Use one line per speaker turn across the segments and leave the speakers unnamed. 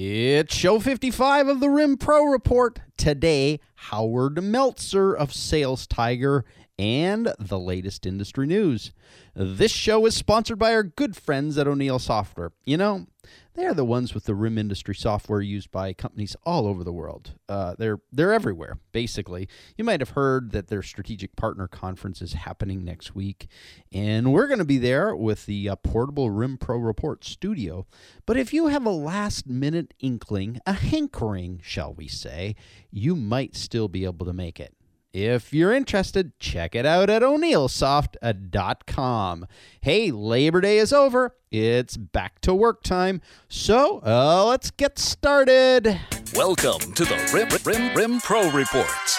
It's show 55 of the Rim Pro Report. Today, Howard Meltzer of Sales Tiger and the latest industry news. This show is sponsored by our good friends at O'Neill Software. You know, they are the ones with the rim industry software used by companies all over the world. Uh, they're they're everywhere, basically. You might have heard that their strategic partner conference is happening next week, and we're going to be there with the uh, portable Rim Pro Report studio. But if you have a last minute inkling, a hankering, shall we say, you might still be able to make it. If you're interested, check it out at o'neillsoft.com. Hey, Labor Day is over. It's back to work time. So uh, let's get started.
Welcome to the Rim, Rim, Rim Pro Reports,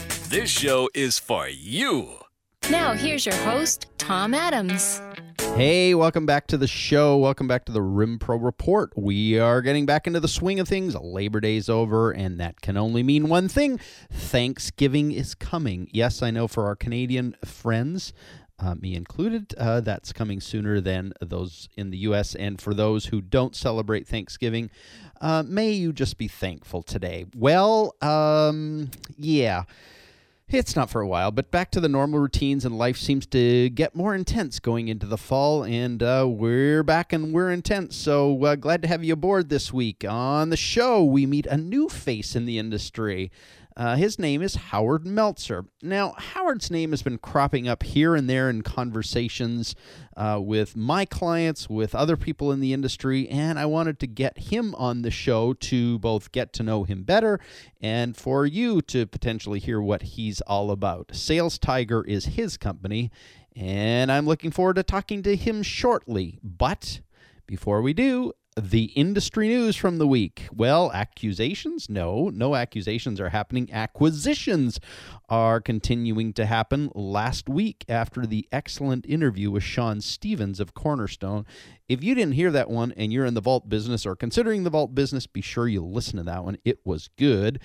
This show is for you.
Now, here's your host, Tom Adams.
Hey, welcome back to the show. Welcome back to the Rim Pro Report. We are getting back into the swing of things. Labor Day's over, and that can only mean one thing Thanksgiving is coming. Yes, I know for our Canadian friends, uh, me included, uh, that's coming sooner than those in the U.S. And for those who don't celebrate Thanksgiving, uh, may you just be thankful today. Well, um, yeah. It's not for a while, but back to the normal routines, and life seems to get more intense going into the fall, and uh, we're back and we're intense. So uh, glad to have you aboard this week. On the show, we meet a new face in the industry. Uh, his name is Howard Meltzer. Now, Howard's name has been cropping up here and there in conversations uh, with my clients, with other people in the industry, and I wanted to get him on the show to both get to know him better and for you to potentially hear what he's all about. Sales Tiger is his company, and I'm looking forward to talking to him shortly. But before we do, the industry news from the week. Well, accusations? No, no accusations are happening. Acquisitions are continuing to happen. Last week, after the excellent interview with Sean Stevens of Cornerstone, if you didn't hear that one and you're in the vault business or considering the vault business, be sure you listen to that one. It was good.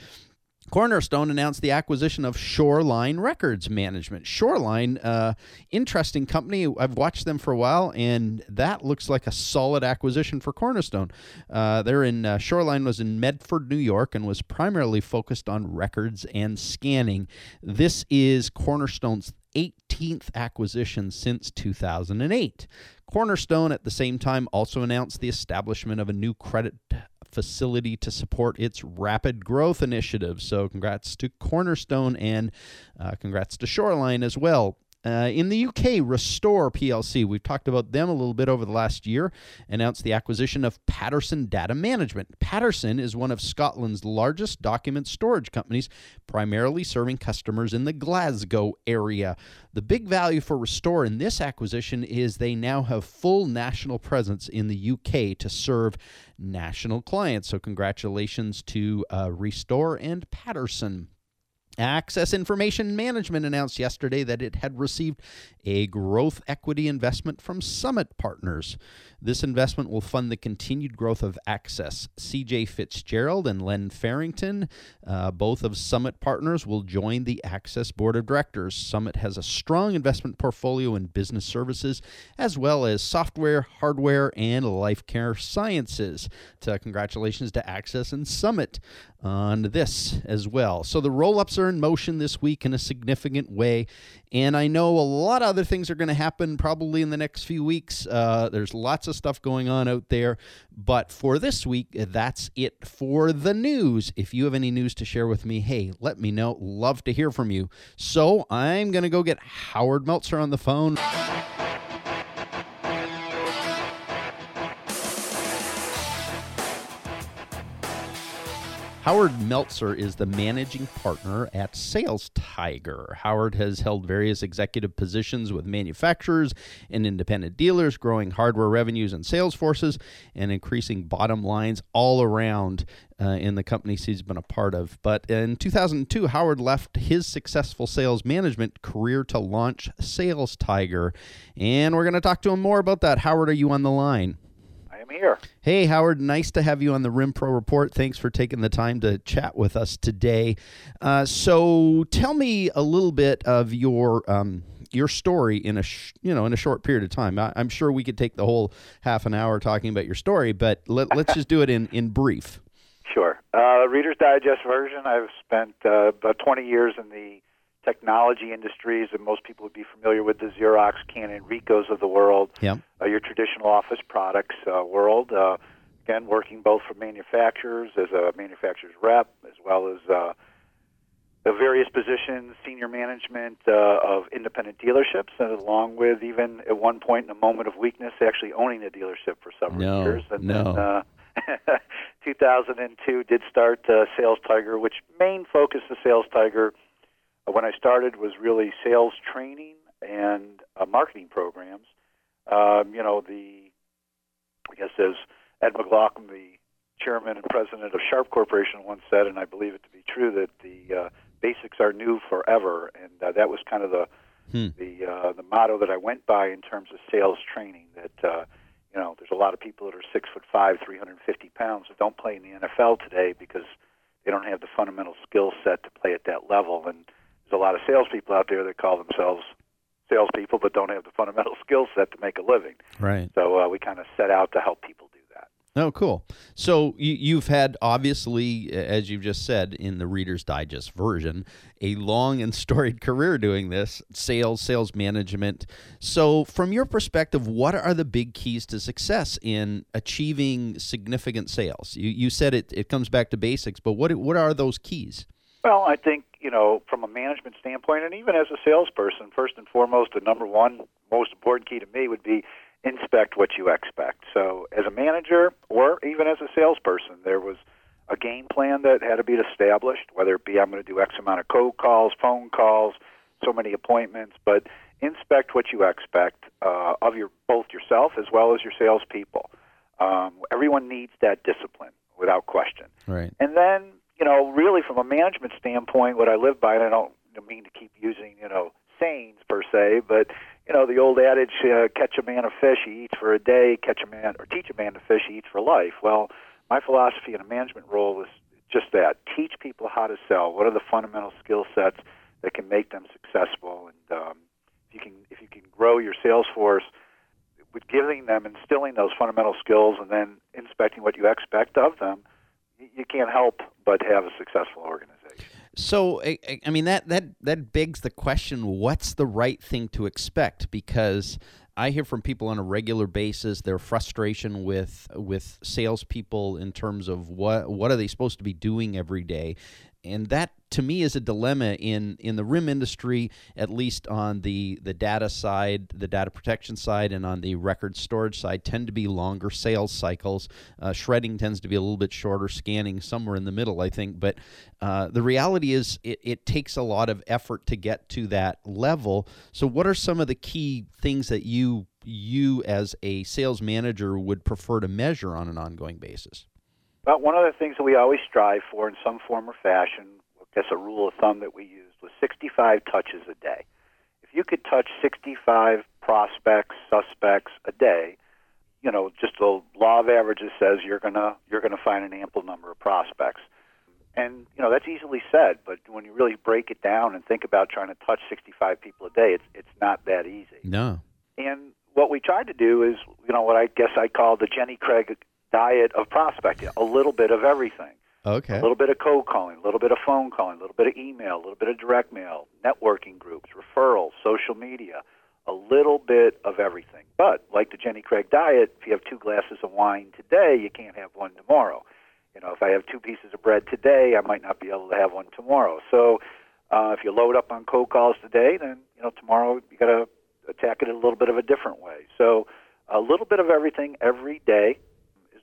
Cornerstone announced the acquisition of Shoreline Records Management. Shoreline, uh, interesting company. I've watched them for a while, and that looks like a solid acquisition for Cornerstone. Uh, they're in uh, Shoreline was in Medford, New York, and was primarily focused on records and scanning. This is Cornerstone's 18th acquisition since 2008. Cornerstone, at the same time, also announced the establishment of a new credit facility to support its rapid growth initiative. So, congrats to Cornerstone and uh, congrats to Shoreline as well. Uh, in the UK, Restore PLC, we've talked about them a little bit over the last year, announced the acquisition of Patterson Data Management. Patterson is one of Scotland's largest document storage companies, primarily serving customers in the Glasgow area. The big value for Restore in this acquisition is they now have full national presence in the UK to serve national clients. So, congratulations to uh, Restore and Patterson. Access Information Management announced yesterday that it had received a growth equity investment from Summit Partners. This investment will fund the continued growth of Access. CJ Fitzgerald and Len Farrington, uh, both of Summit Partners, will join the Access Board of Directors. Summit has a strong investment portfolio in business services, as well as software, hardware, and life care sciences. So, congratulations to Access and Summit on this as well. So the roll ups are in motion this week in a significant way. And I know a lot of other things are going to happen probably in the next few weeks. Uh, there's lots of stuff going on out there. But for this week, that's it for the news. If you have any news to share with me, hey, let me know. Love to hear from you. So I'm going to go get Howard Meltzer on the phone. Howard Meltzer is the managing partner at Sales Tiger. Howard has held various executive positions with manufacturers and independent dealers, growing hardware revenues and sales forces, and increasing bottom lines all around uh, in the companies he's been a part of. But in 2002, Howard left his successful sales management career to launch Sales Tiger. And we're going to talk to him more about that. Howard, are you on the line?
Here.
Hey, Howard, nice to have you on the Rim Pro Report. Thanks for taking the time to chat with us today. Uh, so, tell me a little bit of your. Um, your story in a sh- you know in a short period of time. I- am sure we could take the whole half an hour talking about your story, but let- us just do it in in brief.
Sure. Uh, Reader's Digest version. I've spent uh, about 20 years in the technology industries, and most people would be familiar with the Xerox, Canon, Ricohs of the world.
Yeah.
Uh, your traditional office products uh, world. Uh, again, working both for manufacturers as a manufacturer's rep, as well as uh, the various positions, senior management uh, of independent dealerships, and along with even at one point in a moment of weakness, actually owning a dealership for several
no,
years. And
no.
then, uh, 2002 did start uh, Sales Tiger, which main focus of Sales Tiger when I started was really sales training and uh, marketing programs. Um, you know, the I guess as Ed McLaughlin, the chairman and president of Sharp Corporation, once said, and I believe it to be true, that the uh, basics are new forever, and uh, that was kind of the hmm. the uh, the motto that I went by in terms of sales training. That uh, you know, there's a lot of people that are six foot five, 350 pounds that don't play in the NFL today because they don't have the fundamental skill set to play at that level, and there's a lot of salespeople out there that call themselves salespeople but don't have the fundamental skill set to make a living.
Right.
So uh, we kind of set out to help people do that.
Oh, cool. So you, have had, obviously, as you've just said in the Reader's Digest version, a long and storied career doing this sales, sales management. So, from your perspective, what are the big keys to success in achieving significant sales? You, you said it, it comes back to basics, but what, what are those keys?
Well, I think, you know, from a management standpoint, and even as a salesperson, first and foremost, the number one most important key to me would be inspect what you expect. So, as a manager or even as a salesperson, there was a game plan that had to be established, whether it be I'm going to do X amount of cold calls, phone calls, so many appointments, but inspect what you expect uh, of your both yourself as well as your salespeople. Um, everyone needs that discipline without question.
Right.
And then you know, really from a management standpoint, what I live by, and I don't mean to keep using, you know, sayings per se, but you know, the old adage, uh, catch a man a fish, he eats for a day, catch a man, or teach a man to fish, he eats for life. Well, my philosophy in a management role is just that. Teach people how to sell. What are the fundamental skill sets that can make them successful? And um, if you can, if you can grow your sales force with giving them, instilling those fundamental skills, and then inspecting what you expect of them, you can't help but have a successful organization.
So, I mean that that that begs the question: What's the right thing to expect? Because I hear from people on a regular basis their frustration with with salespeople in terms of what what are they supposed to be doing every day, and that to me is a dilemma in in the rim industry at least on the the data side the data protection side and on the record storage side tend to be longer sales cycles. Uh, shredding tends to be a little bit shorter scanning somewhere in the middle i think. But uh, the reality is it, it takes a lot of effort to get to that level. So what are some of the key things that you you as a sales manager would prefer to measure on an ongoing basis
well, one of the things that we always strive for in some form or fashion, I guess a rule of thumb that we used, was 65 touches a day. If you could touch 65 prospects, suspects a day, you know, just the law of averages says you're gonna you're gonna find an ample number of prospects. And you know that's easily said, but when you really break it down and think about trying to touch 65 people a day, it's it's not that easy.
No.
And what we tried to do is, you know, what I guess I call the Jenny Craig diet of prospecting, a little bit of everything.
Okay.
A little bit of cold calling, a little bit of phone calling, a little bit of email, a little bit of direct mail, networking groups, referrals, social media, a little bit of everything. But like the Jenny Craig diet, if you have two glasses of wine today, you can't have one tomorrow. You know, if I have two pieces of bread today, I might not be able to have one tomorrow. So uh, if you load up on cold calls today, then you know tomorrow you got to attack it a little bit of a different way. So a little bit of everything every day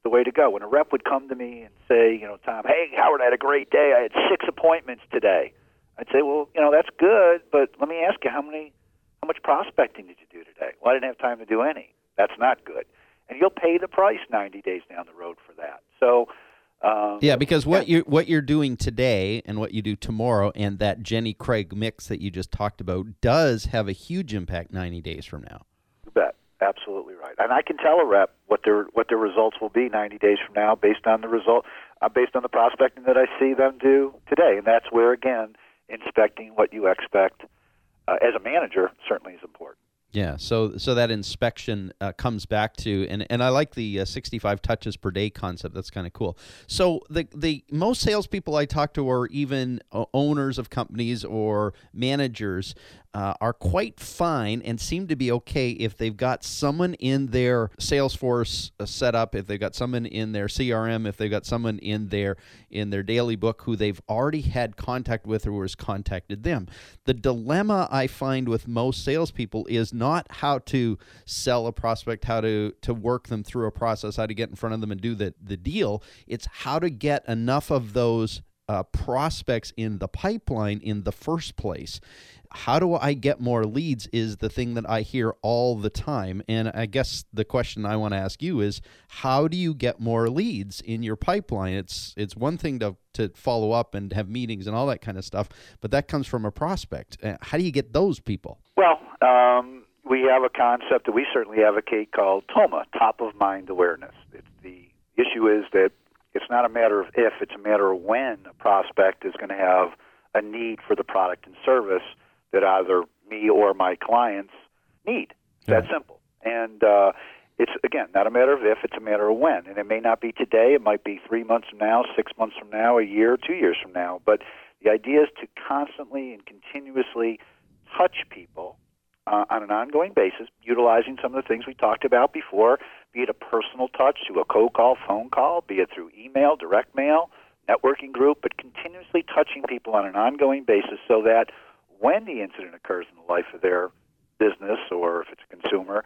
the way to go. When a rep would come to me and say, you know, Tom, hey, Howard, I had a great day. I had six appointments today. I'd say, well, you know, that's good, but let me ask you, how many, how much prospecting did you do today? Well, I didn't have time to do any. That's not good, and you'll pay the price 90 days down the road for that. So. Um,
yeah, because what you what you're doing today and what you do tomorrow, and that Jenny Craig mix that you just talked about, does have a huge impact 90 days from now.
Absolutely right. And I can tell a rep what their what their results will be 90 days from now, based on the result, uh, based on the prospecting that I see them do today, and that's where again inspecting what you expect uh, as a manager certainly is important.
Yeah, so so that inspection uh, comes back to, and, and I like the uh, 65 touches per day concept. That's kind of cool. So the the most salespeople I talk to are even uh, owners of companies or managers uh, are quite fine and seem to be okay if they've got someone in their Salesforce uh, setup, if they've got someone in their CRM, if they've got someone in their in their daily book who they've already had contact with or has contacted them. The dilemma I find with most salespeople is not how to sell a prospect, how to to work them through a process, how to get in front of them and do the the deal. It's how to get enough of those uh, prospects in the pipeline in the first place how do I get more leads is the thing that I hear all the time. And I guess the question I want to ask you is how do you get more leads in your pipeline? It's it's one thing to to follow up and have meetings and all that kind of stuff, but that comes from a prospect. Uh, how do you get those people?
Well, um, we have a concept that we certainly advocate called TOMA, top of mind awareness. It's the issue is that it's not a matter of if, it's a matter of when a prospect is going to have a need for the product and service that either me or my clients need. It's yeah. that simple. And uh, it's again not a matter of if; it's a matter of when. And it may not be today. It might be three months from now, six months from now, a year, two years from now. But the idea is to constantly and continuously touch people uh, on an ongoing basis, utilizing some of the things we talked about before, be it a personal touch through a cold call, phone call, be it through email, direct mail, networking group, but continuously touching people on an ongoing basis so that when the incident occurs in the life of their business or if it's a consumer,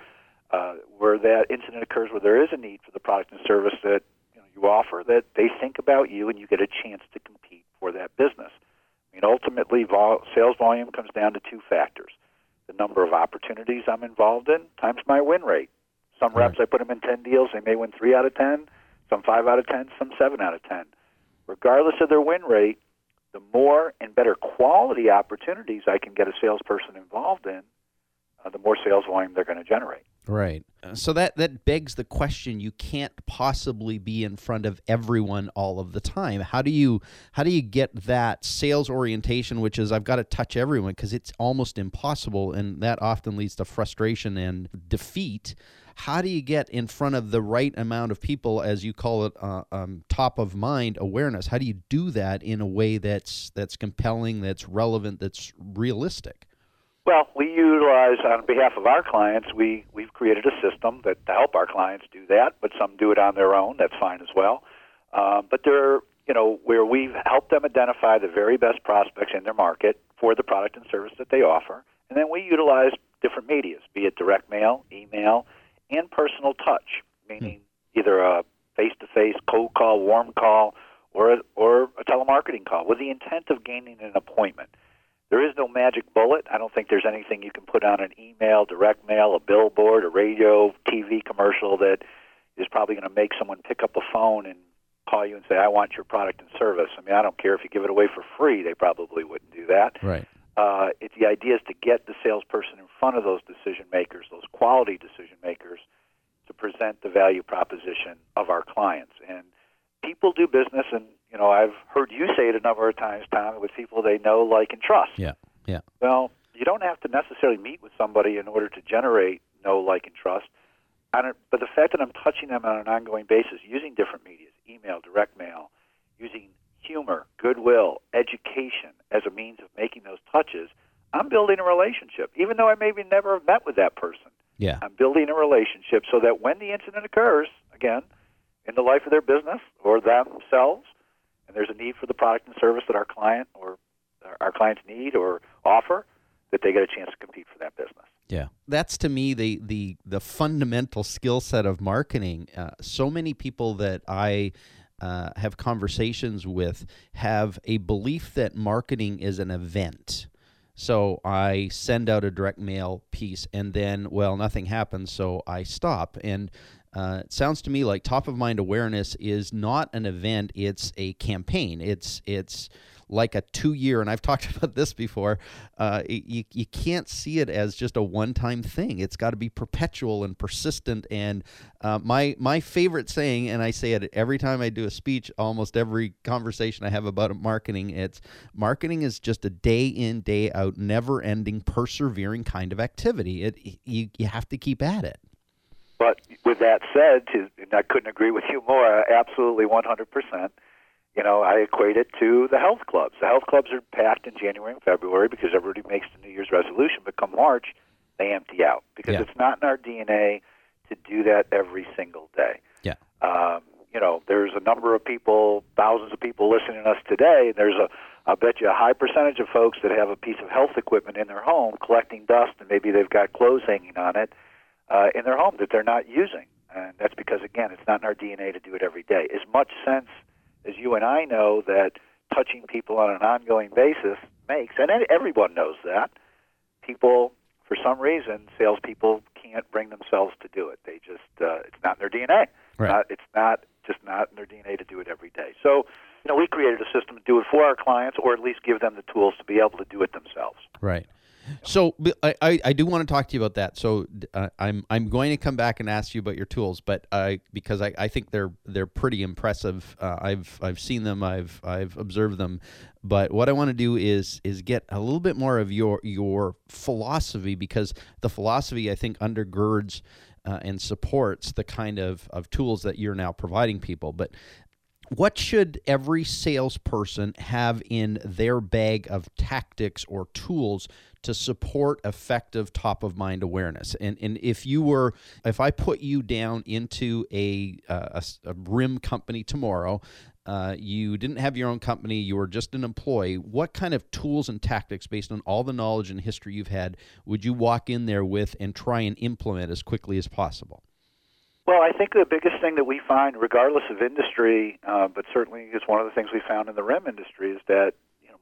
uh, where that incident occurs where there is a need for the product and service that you, know, you offer, that they think about you and you get a chance to compete for that business. I mean, ultimately, vol- sales volume comes down to two factors: the number of opportunities I'm involved in times my win rate. Some reps, I put them in 10 deals, they may win three out of 10, some five out of 10, some seven out of 10. Regardless of their win rate, the more and better quality opportunities I can get a salesperson involved in, uh, the more sales volume they're going to generate.
Right. So that that begs the question: You can't possibly be in front of everyone all of the time. How do you how do you get that sales orientation, which is I've got to touch everyone because it's almost impossible, and that often leads to frustration and defeat how do you get in front of the right amount of people, as you call it, uh, um, top of mind awareness? How do you do that in a way that's that's compelling, that's relevant, that's realistic?
Well, we utilize on behalf of our clients. We we've created a system that to help our clients do that, but some do it on their own. That's fine as well. Uh, but there, you know, where we've helped them identify the very best prospects in their market for the product and service that they offer, and then we utilize different medias, be it direct mail, email, and personal touch, meaning hmm. either a face-to-face cold call, warm call, or a, or a telemarketing call with the intent of gaining an appointment. There is no magic bullet. I don't think there's anything you can put on an email, direct mail, a billboard, a radio, TV commercial that is probably going to make someone pick up the phone and call you and say, "I want your product and service." I mean, I don't care if you give it away for free; they probably wouldn't do that.
Right.
Uh, it's the idea is to get the salesperson in front of those decision makers, those quality decision makers, to present the value proposition of our clients. And people do business, and you know I've heard you say it a number of times, Tom, with people they know, like, and trust.
Yeah, yeah.
Well, you don't have to necessarily meet with somebody in order to generate know, like, and trust. but the fact that I'm touching them on an ongoing basis using different medias, email, direct mail, using humor, goodwill, education as a means of making those touches, I'm building a relationship, even though I maybe never have met with that person.
Yeah.
I'm building a relationship so that when the incident occurs, again, in the life of their business or themselves, and there's a need for the product and service that our client or our clients need or offer, that they get a chance to compete for that business.
Yeah, that's to me the the the fundamental skill set of marketing. Uh, so many people that I uh, have conversations with have a belief that marketing is an event. So I send out a direct mail piece, and then well, nothing happens, so I stop. And uh, it sounds to me like top of mind awareness is not an event; it's a campaign. It's it's like a two year, and I've talked about this before. Uh, you, you can't see it as just a one time thing. It's got to be perpetual and persistent. And uh, my my favorite saying, and I say it every time I do a speech, almost every conversation I have about marketing. It's marketing is just a day in day out, never ending, persevering kind of activity. It you you have to keep at it.
But with that said, I couldn't agree with you more. Absolutely, one hundred percent you know, I equate it to the health clubs. The health clubs are packed in January and February because everybody makes the New Year's resolution, but come March, they empty out because
Yeah.
it's not in our DNA to do that every single day.
Yeah.
Um, you know, there's a number of people, thousands of people listening to us today. And there's a, I bet you, a high percentage of folks that have a piece of health equipment in their home collecting dust, and maybe they've got clothes hanging on it uh, in their home that they're not using. And that's because, again, it's not in our DNA to do it every day. As much sense as you and I know that touching people on an ongoing basis makes, and everyone knows that, people, for some reason, salespeople can't bring themselves to do it. They just, uh, it's not in their DNA.
Right.
Not, it's not just not in their DNA to do it every day. So, you know, we created a system to do it for our clients, or at least give them the tools to be able to do it themselves.
Right. So I, I do want to talk to you about that. So uh, I'm I'm going to come back and ask you about your tools, but I because I, I think they're they're pretty impressive. Uh, I've I've seen them. I've I've observed them. But what I want to do is is get a little bit more of your your philosophy because the philosophy I think undergirds uh, and supports the kind of, of tools that you're now providing people. But what should every salesperson have in their bag of tactics or tools to support effective top of mind awareness. And and if you were if i put you down into a uh, a, a rim company tomorrow uh, you didn't have your own company you were just an employee what kind of tools and tactics based on all the knowledge and history you've had would you walk in there with and try and implement as quickly as possible?
Well, I think the biggest thing that we find, regardless of industry, uh, but certainly is one of the things we found in the RIM industry, is that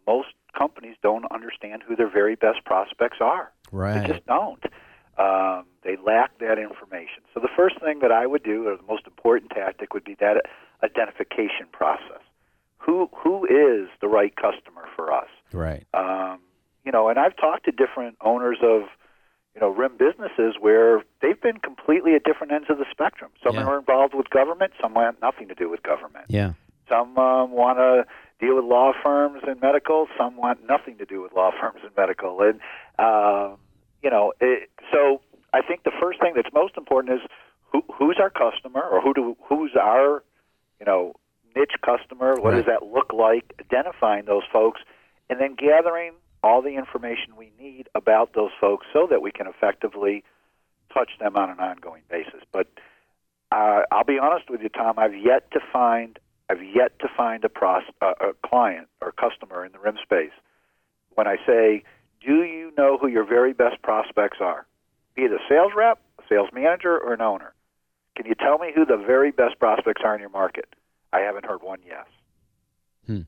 most companies don't understand who their very best prospects are. Right. They just don't. Um, they lack that information. So the first thing that I would do, or the most important tactic, would be that identification process. Who who is the right customer for us?
right
Um, you know, and I've talked to different owners of, you know, RIM businesses where they've been completely at different ends of the spectrum. Some
Yeah.
are involved with government, some want nothing to do with government.
yeah
Some um, want to deal with law firms and medical. Some want nothing to do with law firms and medical. And um, you know, it, so I think the first thing that's most important is who, who's our customer, or who do who's our, you know, niche customer. What does that look like? Identifying those folks, and then gathering all the information we need about those folks so that we can effectively touch them on an ongoing basis. But uh, I'll be honest with you, Tom. I've yet to find I've yet to find a, pros- uh, a client or customer in the RIM space when I say, "Do you know who your very best prospects are?" Be it a sales rep, a sales manager, or an owner. Can you tell me who the very best prospects are in your market? I haven't heard one yes.
Hmm.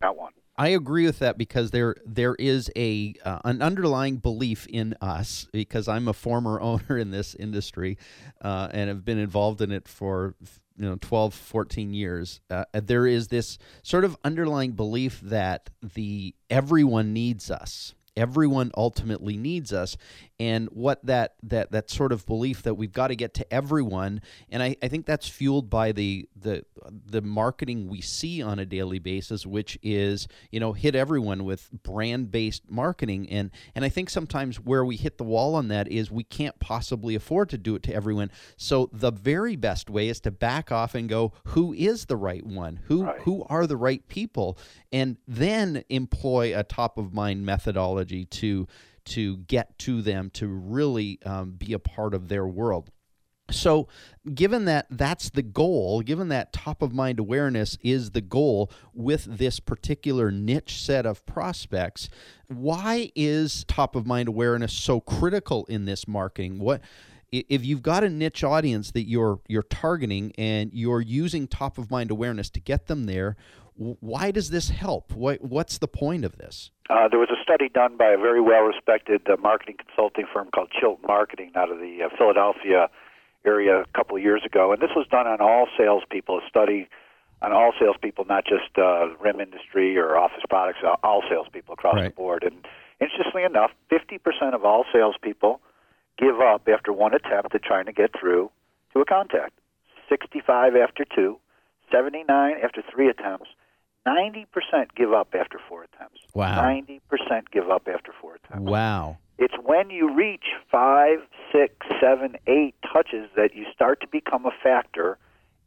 Not one.
I agree with that because there there is a uh, an underlying belief in us because I'm a former owner in this industry uh, and have been involved in it for you know 12 14 years uh, there is this sort of underlying belief that the everyone needs us everyone ultimately needs us. And what that that that sort of belief that we've got to get to everyone and I, I think that's fueled by the the the marketing we see on a daily basis which is you know hit everyone with brand based marketing. And and I think sometimes where we hit the wall on that is we can't possibly afford to do it to everyone. So the very best way is to back off and go who is the right one? Who
Right.
who are the right people? And then employ a top of mind methodology to to get to them to really um, be a part of their world So, given that that's the goal, given that top of mind awareness is the goal with this particular niche set of prospects, why is top of mind awareness so critical in this marketing? What if you've got a niche audience that you're you're targeting and you're using top of mind awareness to get them there, why does this help? What, what's the point of this?
Uh, there was a study done by a very well respected uh, marketing consulting firm called Chilton Marketing out of the uh, Philadelphia area a couple of years ago, and this was done on all salespeople. A study on all salespeople, not just uh, RIM industry or office products, uh, all salespeople across
right.
the board. And interestingly enough, 50% of all salespeople give up after one attempt at trying to get through to a contact. 65 after two, 79 after three attempts, 90% give up after four attempts.
Wow.
90% give up after four attempts.
Wow.
It's when you reach five, six, seven, eight touches that you start to become a factor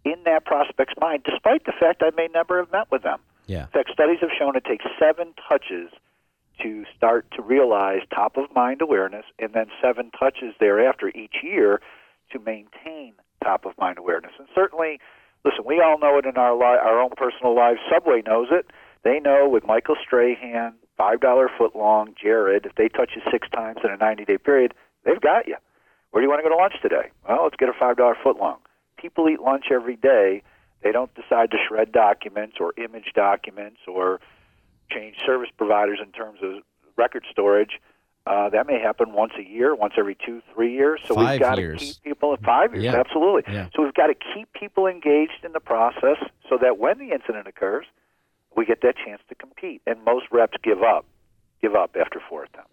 in that prospect's mind, despite the fact I may never have met with them.
Yeah.
In fact, studies have shown it takes seven touches to start to realize top of mind awareness, and then seven touches thereafter each year to maintain top of mind awareness. And certainly, listen, we all know it in our li- our own personal lives. Subway knows it. They know with Michael Strahan, five dollar foot long, Jared, if they touch you six times in a ninety day period, they've got you. Where do you want to go to lunch today? Well, let's get a five dollar foot long. People eat lunch every day. They don't decide to shred documents or image documents or change service providers in terms of record storage. Uh, that may happen once a year, once every two, three years. So
Five
we've got
years.
to keep people five years,
Yeah.
absolutely.
Yeah.
So we've got to keep people engaged in the process so that when the incident occurs, we get that chance to compete. And most reps give up, give up after four attempts.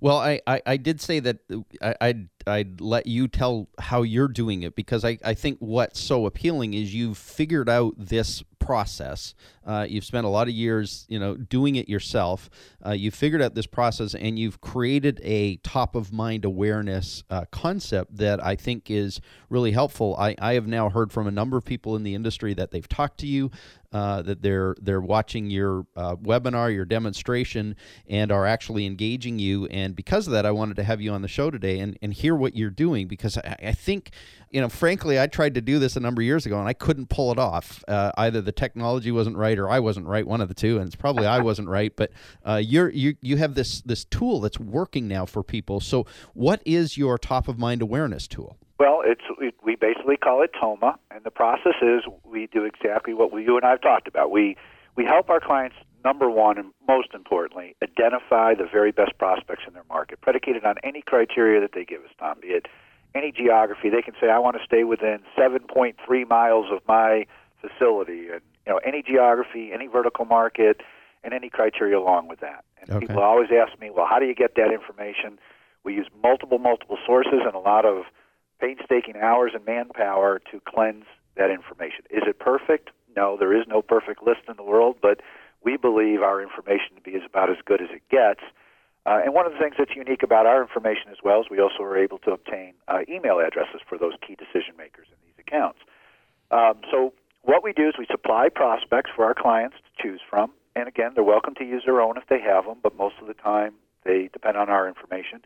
Well, I, I, I did say that I, I'd, I'd let you tell how you're doing it because I, I think what's so appealing is you've figured out this process. Uh, you've spent a lot of years, you know, doing it yourself. Uh, you've figured out this process and you've created a top of mind awareness uh, concept that I think is really helpful. I, I have now heard from a number of people in the industry that they've talked to you, uh, that they're they're watching your uh, webinar, your demonstration, and are actually engaging you. And because of that, I wanted to have you on the show today and, and hear what you're doing because I, I think, you know, frankly, I tried to do this a number of years ago and I couldn't pull it off. Uh, either the technology wasn't right or I wasn't right, one of the two, and it's probably I wasn't right. But uh, you're you you have this this tool that's working now for people. So, what is your top of mind awareness tool?
Well, it's we, we basically call it TOMA, and the process is we do exactly what we, you and I have talked about. We we help our clients number one and most importantly identify the very best prospects in their market, predicated on any criteria that they give us. Tom, be it any geography, they can say I want to stay within 7.3 miles of my facility, and you know any geography, any vertical market, and any criteria along with that. And
Okay.
people always ask me, well, how do you get that information? We use multiple multiple sources and a lot of painstaking hours and manpower to cleanse that information. Is it perfect? No, there is no perfect list in the world, but we believe our information to be is about as good as it gets. Uh, and one of the things that's unique about our information as well is we also are able to obtain uh, email addresses for those key decision makers in these accounts. Um, so what we do is we supply prospects for our clients to choose from. And again, they're welcome to use their own if they have them, but most of the time they depend on our information.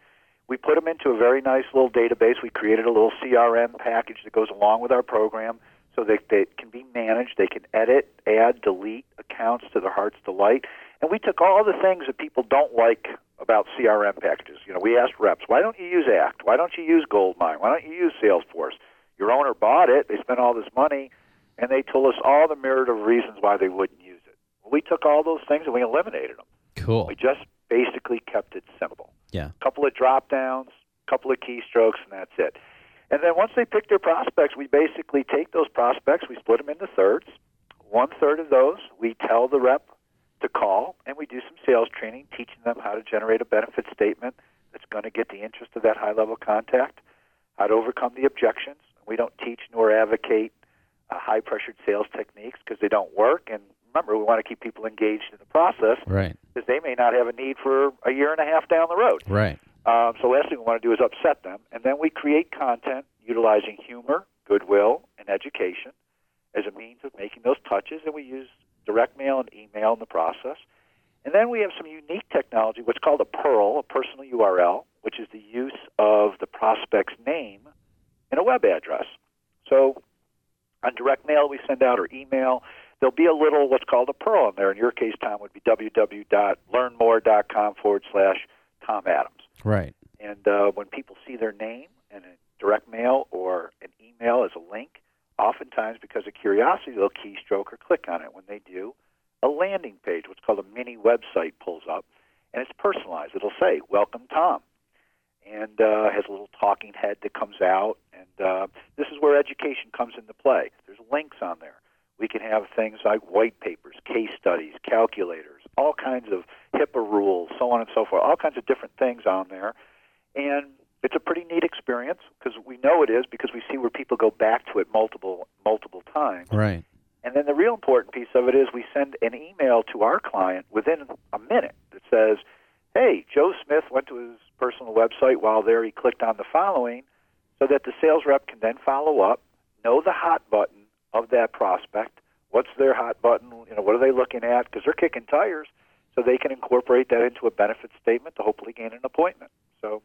We put them into a very nice little database. We created a little CRM package that goes along with our program so that they can be managed. They can edit, add, delete accounts to their heart's delight. And we took all the things that people don't like about CRM packages. You know, we asked reps, why don't you use Act? Why don't you use Goldmine? Why don't you use Salesforce? Your owner bought it. They spent all this money, and they told us all the myriad of reasons why they wouldn't use it. Well, we took all those things and we eliminated them.
Cool.
We just basically kept it simple.
Yeah.
A couple of drop downs, a couple of keystrokes, and that's it. And then once they pick their prospects, we basically take those prospects, we split them into thirds. One third of those we tell the rep to call, and we do some sales training, teaching them how to generate a benefit statement that's going to get the interest of that high level contact, how to overcome the objections. We don't teach nor advocate uh, high pressured sales techniques because they don't work. And remember, we want to keep people engaged in the process
Right.
because they may not have a need for a year and a half down the road.
Right.
Um, so last thing we want to do is upset them, and then we create content utilizing humor, goodwill, and education as a means of making those touches, and we use direct mail and email in the process. And then we have some unique technology, what's called a PURL, a personal URL, which is the use of the prospect's name in a web address. So on direct mail we send out or email, there'll be a little what's called a PURL in there. In your case, Tom, would be www.learnmore.com forward slash Tom Adams.
Right.
And uh, when people see their name in a direct mail or an email as a link, oftentimes because of curiosity, they'll keystroke or click on it. When they do, a landing page, what's called a mini website, pulls up, and it's personalized. It'll say, Welcome, Tom. And uh, has a little talking head that comes out. And uh, this is where education comes into play. There's links on there. We can have things like white papers, case studies, calculators, all kinds of HIPAA rules, so on and so forth, all kinds of different things on there. And it's a pretty neat experience because we know it is because we see where people go back to it multiple multiple times.
Right.
And then the real important piece of it is we send an email to our client within a minute that says, "Hey, Joe Smith went to his personal website. While there, he clicked on the following," so that the sales rep can then follow up, know the hot button of that prospect. What's their hot button? You know, what are they looking at? Because they're kicking tires, so they can incorporate that into a benefit statement to hopefully gain an appointment. So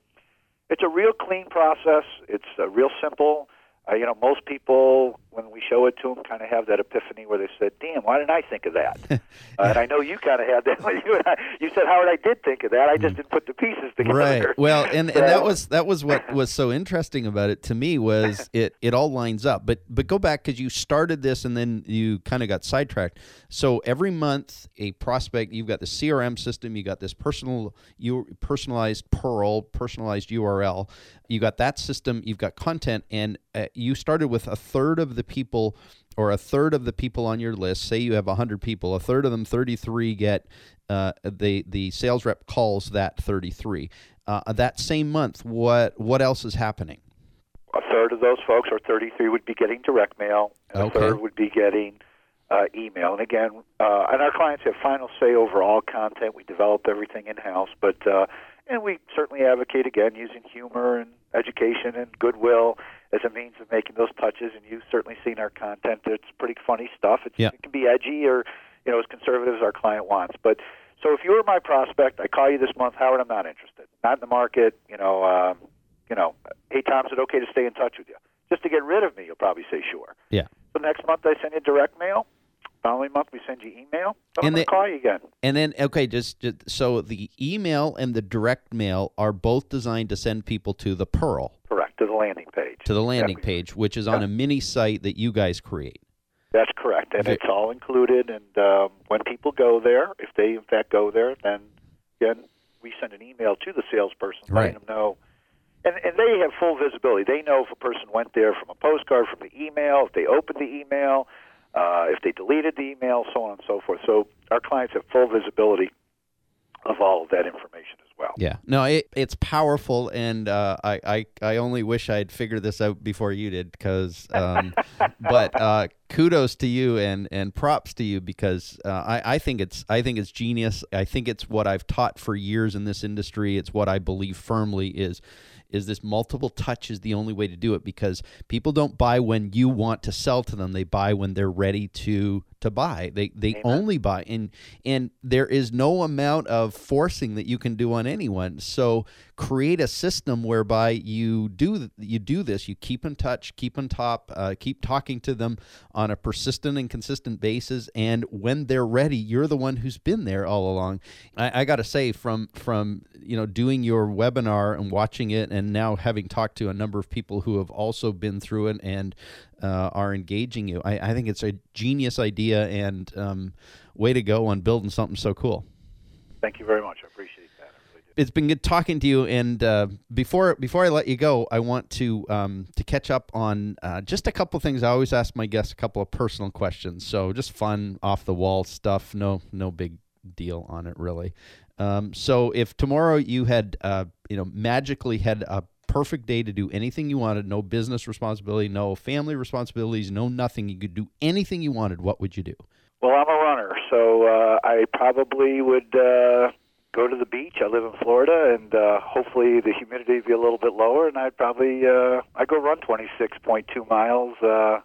it's a real clean process. It's uh, real simple. Uh, you know, most people, when we show it to them, kind of have that epiphany where they said, "Damn, why didn't I think of that?" uh, and I know you kind of had that when you and I, you said, "Howard, I did think of that. I just didn't put the pieces together."
Right. Well, and, and that was that was what was so interesting about it to me was it it all lines up. But but go back because you started this and then you kind of got sidetracked. So every month, a prospect, you've got the CRM system, you got this personal you personalized PURL, personalized URL. You got that system, you've got content, and uh, you started with a third of the people or a third of the people on your list, say you have 100 people, a third of them, 33, get uh, the the sales rep calls that 33. Uh, that same month, what what else is happening?
a third of those folks, or 33, would be getting direct mail, and
Okay.
a third would be getting uh, email. And again, uh, and our clients have final say over all content. We develop everything in house, but uh, and we certainly advocate again using humor and education and goodwill as a means of making those touches. And you've certainly seen our content; it's pretty funny stuff. It's,
Yeah.
It can be edgy or you know as conservative as our client wants, but. So if you were my prospect, I call you this month, Howard. I'm not interested. Not in the market. You know, um, you know, hey Tom, is it okay to stay in touch with you? Just to get rid of me, you'll probably say sure.
Yeah.
So next month I send you direct mail. Following month we send you email. So
And they-
call you again.
And then okay, just, just so the email and the direct mail are both designed to send people to the
PURL, to the landing page.
to the landing
Yeah.
page, which is on a mini site that you guys create.
That's correct, and it's all included. And um, when people go there, if they in fact go there, then again we send an email to the salesperson letting them know. And, and they have full visibility. They know if a person went there from a postcard, from the email, if they opened the email, uh, if they deleted the email, so on and so forth. So our clients have full visibility of all of that information as well.
Yeah, no, it, it's powerful, and uh, I, I I only wish I'd figured this out before you did, because. Um, but uh, kudos to you and and props to you because uh, I I think it's I think it's genius. I think it's what I've taught for years in this industry. It's what I believe firmly is is this multiple touch is the only way to do it because people don't buy when you want to sell to them. They buy when they're ready to to buy. They they only buy and and there is no amount of forcing that you can do on anyone. So create a system whereby you do you do this. You keep in touch, keep on top, uh, keep talking to them on a persistent and consistent basis. And when they're ready, you're the one who's been there all along. I, I got to say, from from you know doing your webinar and watching it, and now having talked to a number of people who have also been through it and uh, are engaging you, I, I think it's a genius idea and um, way to go on building something so cool.
Thank you very much. I appreciate that. I really do.
It's been good talking to you. And uh, before before I let you go, I want to um, to catch up on uh, just a couple things. I always ask my guests a couple of personal questions, so just fun, off the wall stuff. No no big deal on it really. Um, so if tomorrow you had uh, you know magically had a perfect day to do anything you wanted, no business responsibility, no family responsibilities, no nothing, you could do anything you wanted. What would you do?
Well, I'm a runner, so uh, I probably would uh, go to the beach. I live in Florida, and uh, hopefully the humidity would be a little bit lower, and I'd probably uh, I'd go run 26.2 miles. Uh,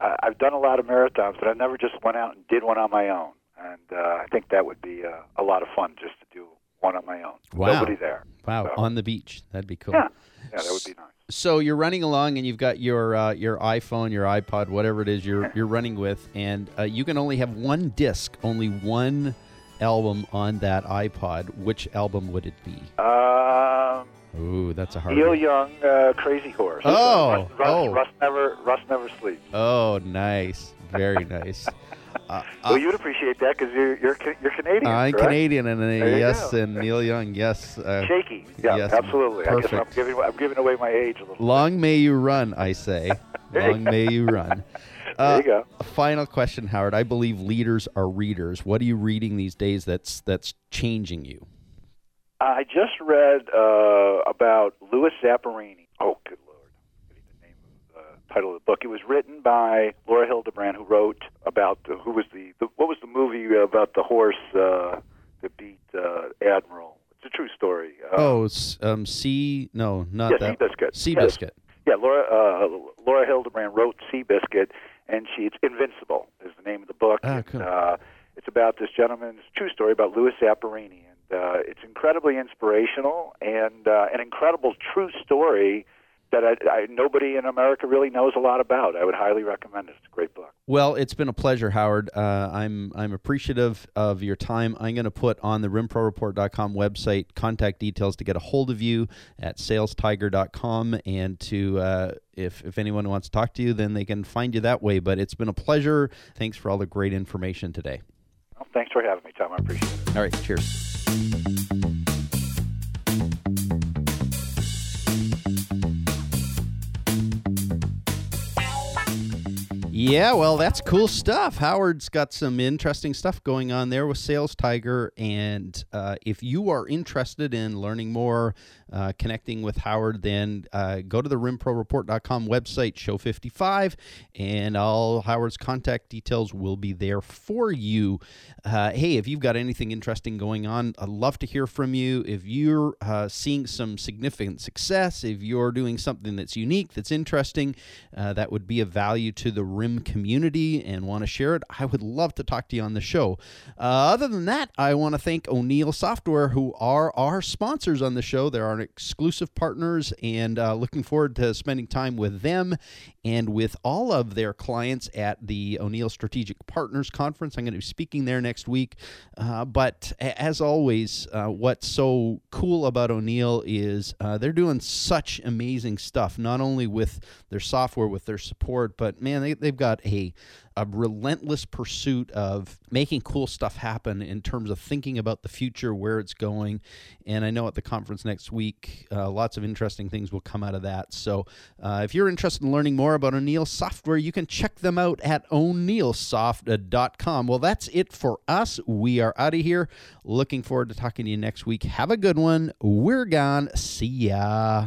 I, I've done a lot of marathons, but I've never just went out and did one on my own, and uh, I think that would be uh, a lot of fun just to do one on my own.
Wow.
Nobody there.
Wow,
So-
on the beach. That'd be cool.
Yeah, yeah, that would be nice.
So you're running along and you've got your uh, your iPhone, your iPod, whatever it is you're you're running with, and uh, you can only have one disc, only one album on that iPod. Which album would it be?
Um,
Ooh, that's a hard.
Neil
one.
Young, uh, Crazy Horse.
Oh,
Rust, Rust,
oh.
Rust never, Rust never sleeps.
Oh, nice, very nice. Uh,
well,
uh,
you'd appreciate that because you're you're you're Canadian.
I'm
correct?
Canadian, and uh, yes,
go.
and Neil Young, yes. Uh,
Shaky. Yeah,
yes,
absolutely. I guess I'm giving I'm giving away my age a little.
Long may you run, I say. Long may you run.
There you go.
A final question, Howard. I believe leaders are readers. What are you reading these days that's that's changing you?
I just read uh, about Louis Zamperini. Oh, good lord! I'm forgetting the name of the title of the book. It was written by Laura Hillenbrand, who wrote about the, who was the, the what was the movie about the horse uh, that beat uh, Admiral. It's a true story. Uh,
Oh, um, Sea. No, not
yeah,
that.
Seabiscuit.
Seabiscuit.
Yes. Yeah, Laura uh, Laura Hillenbrand wrote Seabiscuit, and she it's Invincible is the name of the book.
Ah,
And,
cool.
uh, it's about this gentleman's true story about Louis Zamperini, and uh, it's incredibly inspirational and uh, an incredible true story that I, I, nobody in America really knows a lot about. I would highly recommend it. It's a great book.
Well, it's been a pleasure, Howard. Uh, I'm I'm appreciative of your time. I'm going to put on the rimproreport.com website contact details to get a hold of you at salestiger.com, and to uh, if if anyone wants to talk to you, then they can find you that way. But it's been a pleasure. Thanks for all the great information today.
Well, thanks for having me, Tom. I appreciate it.
All right, cheers. Yeah, well, that's cool stuff. Howard's got some interesting stuff going on there with Sales Tiger. And uh, if you are interested in learning more, uh, connecting with Howard, then uh, go to the rimproreport.com website, show 55, and all Howard's contact details will be there for you. Uh, hey, if you've got anything interesting going on, I'd love to hear from you. If you're uh, seeing some significant success, if you're doing something that's unique, that's interesting, uh, that would be of value to the RIM community and want to share it, I would love to talk to you on the show. Uh, other than that, I want to thank O'Neill Software, who are our sponsors on the show. They're our exclusive partners, and uh, looking forward to spending time with them and with all of their clients at the O'Neill Strategic Partners Conference. I'm going to be speaking there next week. Uh, but as always, uh, what's so cool about O'Neill is uh, they're doing such amazing stuff, not only with their software, with their support, but man, they, they've got a a relentless pursuit of making cool stuff happen in terms of thinking about the future, where it's going. And I know at the conference next week, uh, lots of interesting things will come out of that. So uh, if you're interested in learning more about O'Neill software, you can check them out at o'neillsoft.com. Well, that's it for us. We are out of here. Looking forward to talking to you next week. Have a good one. We're gone. See ya.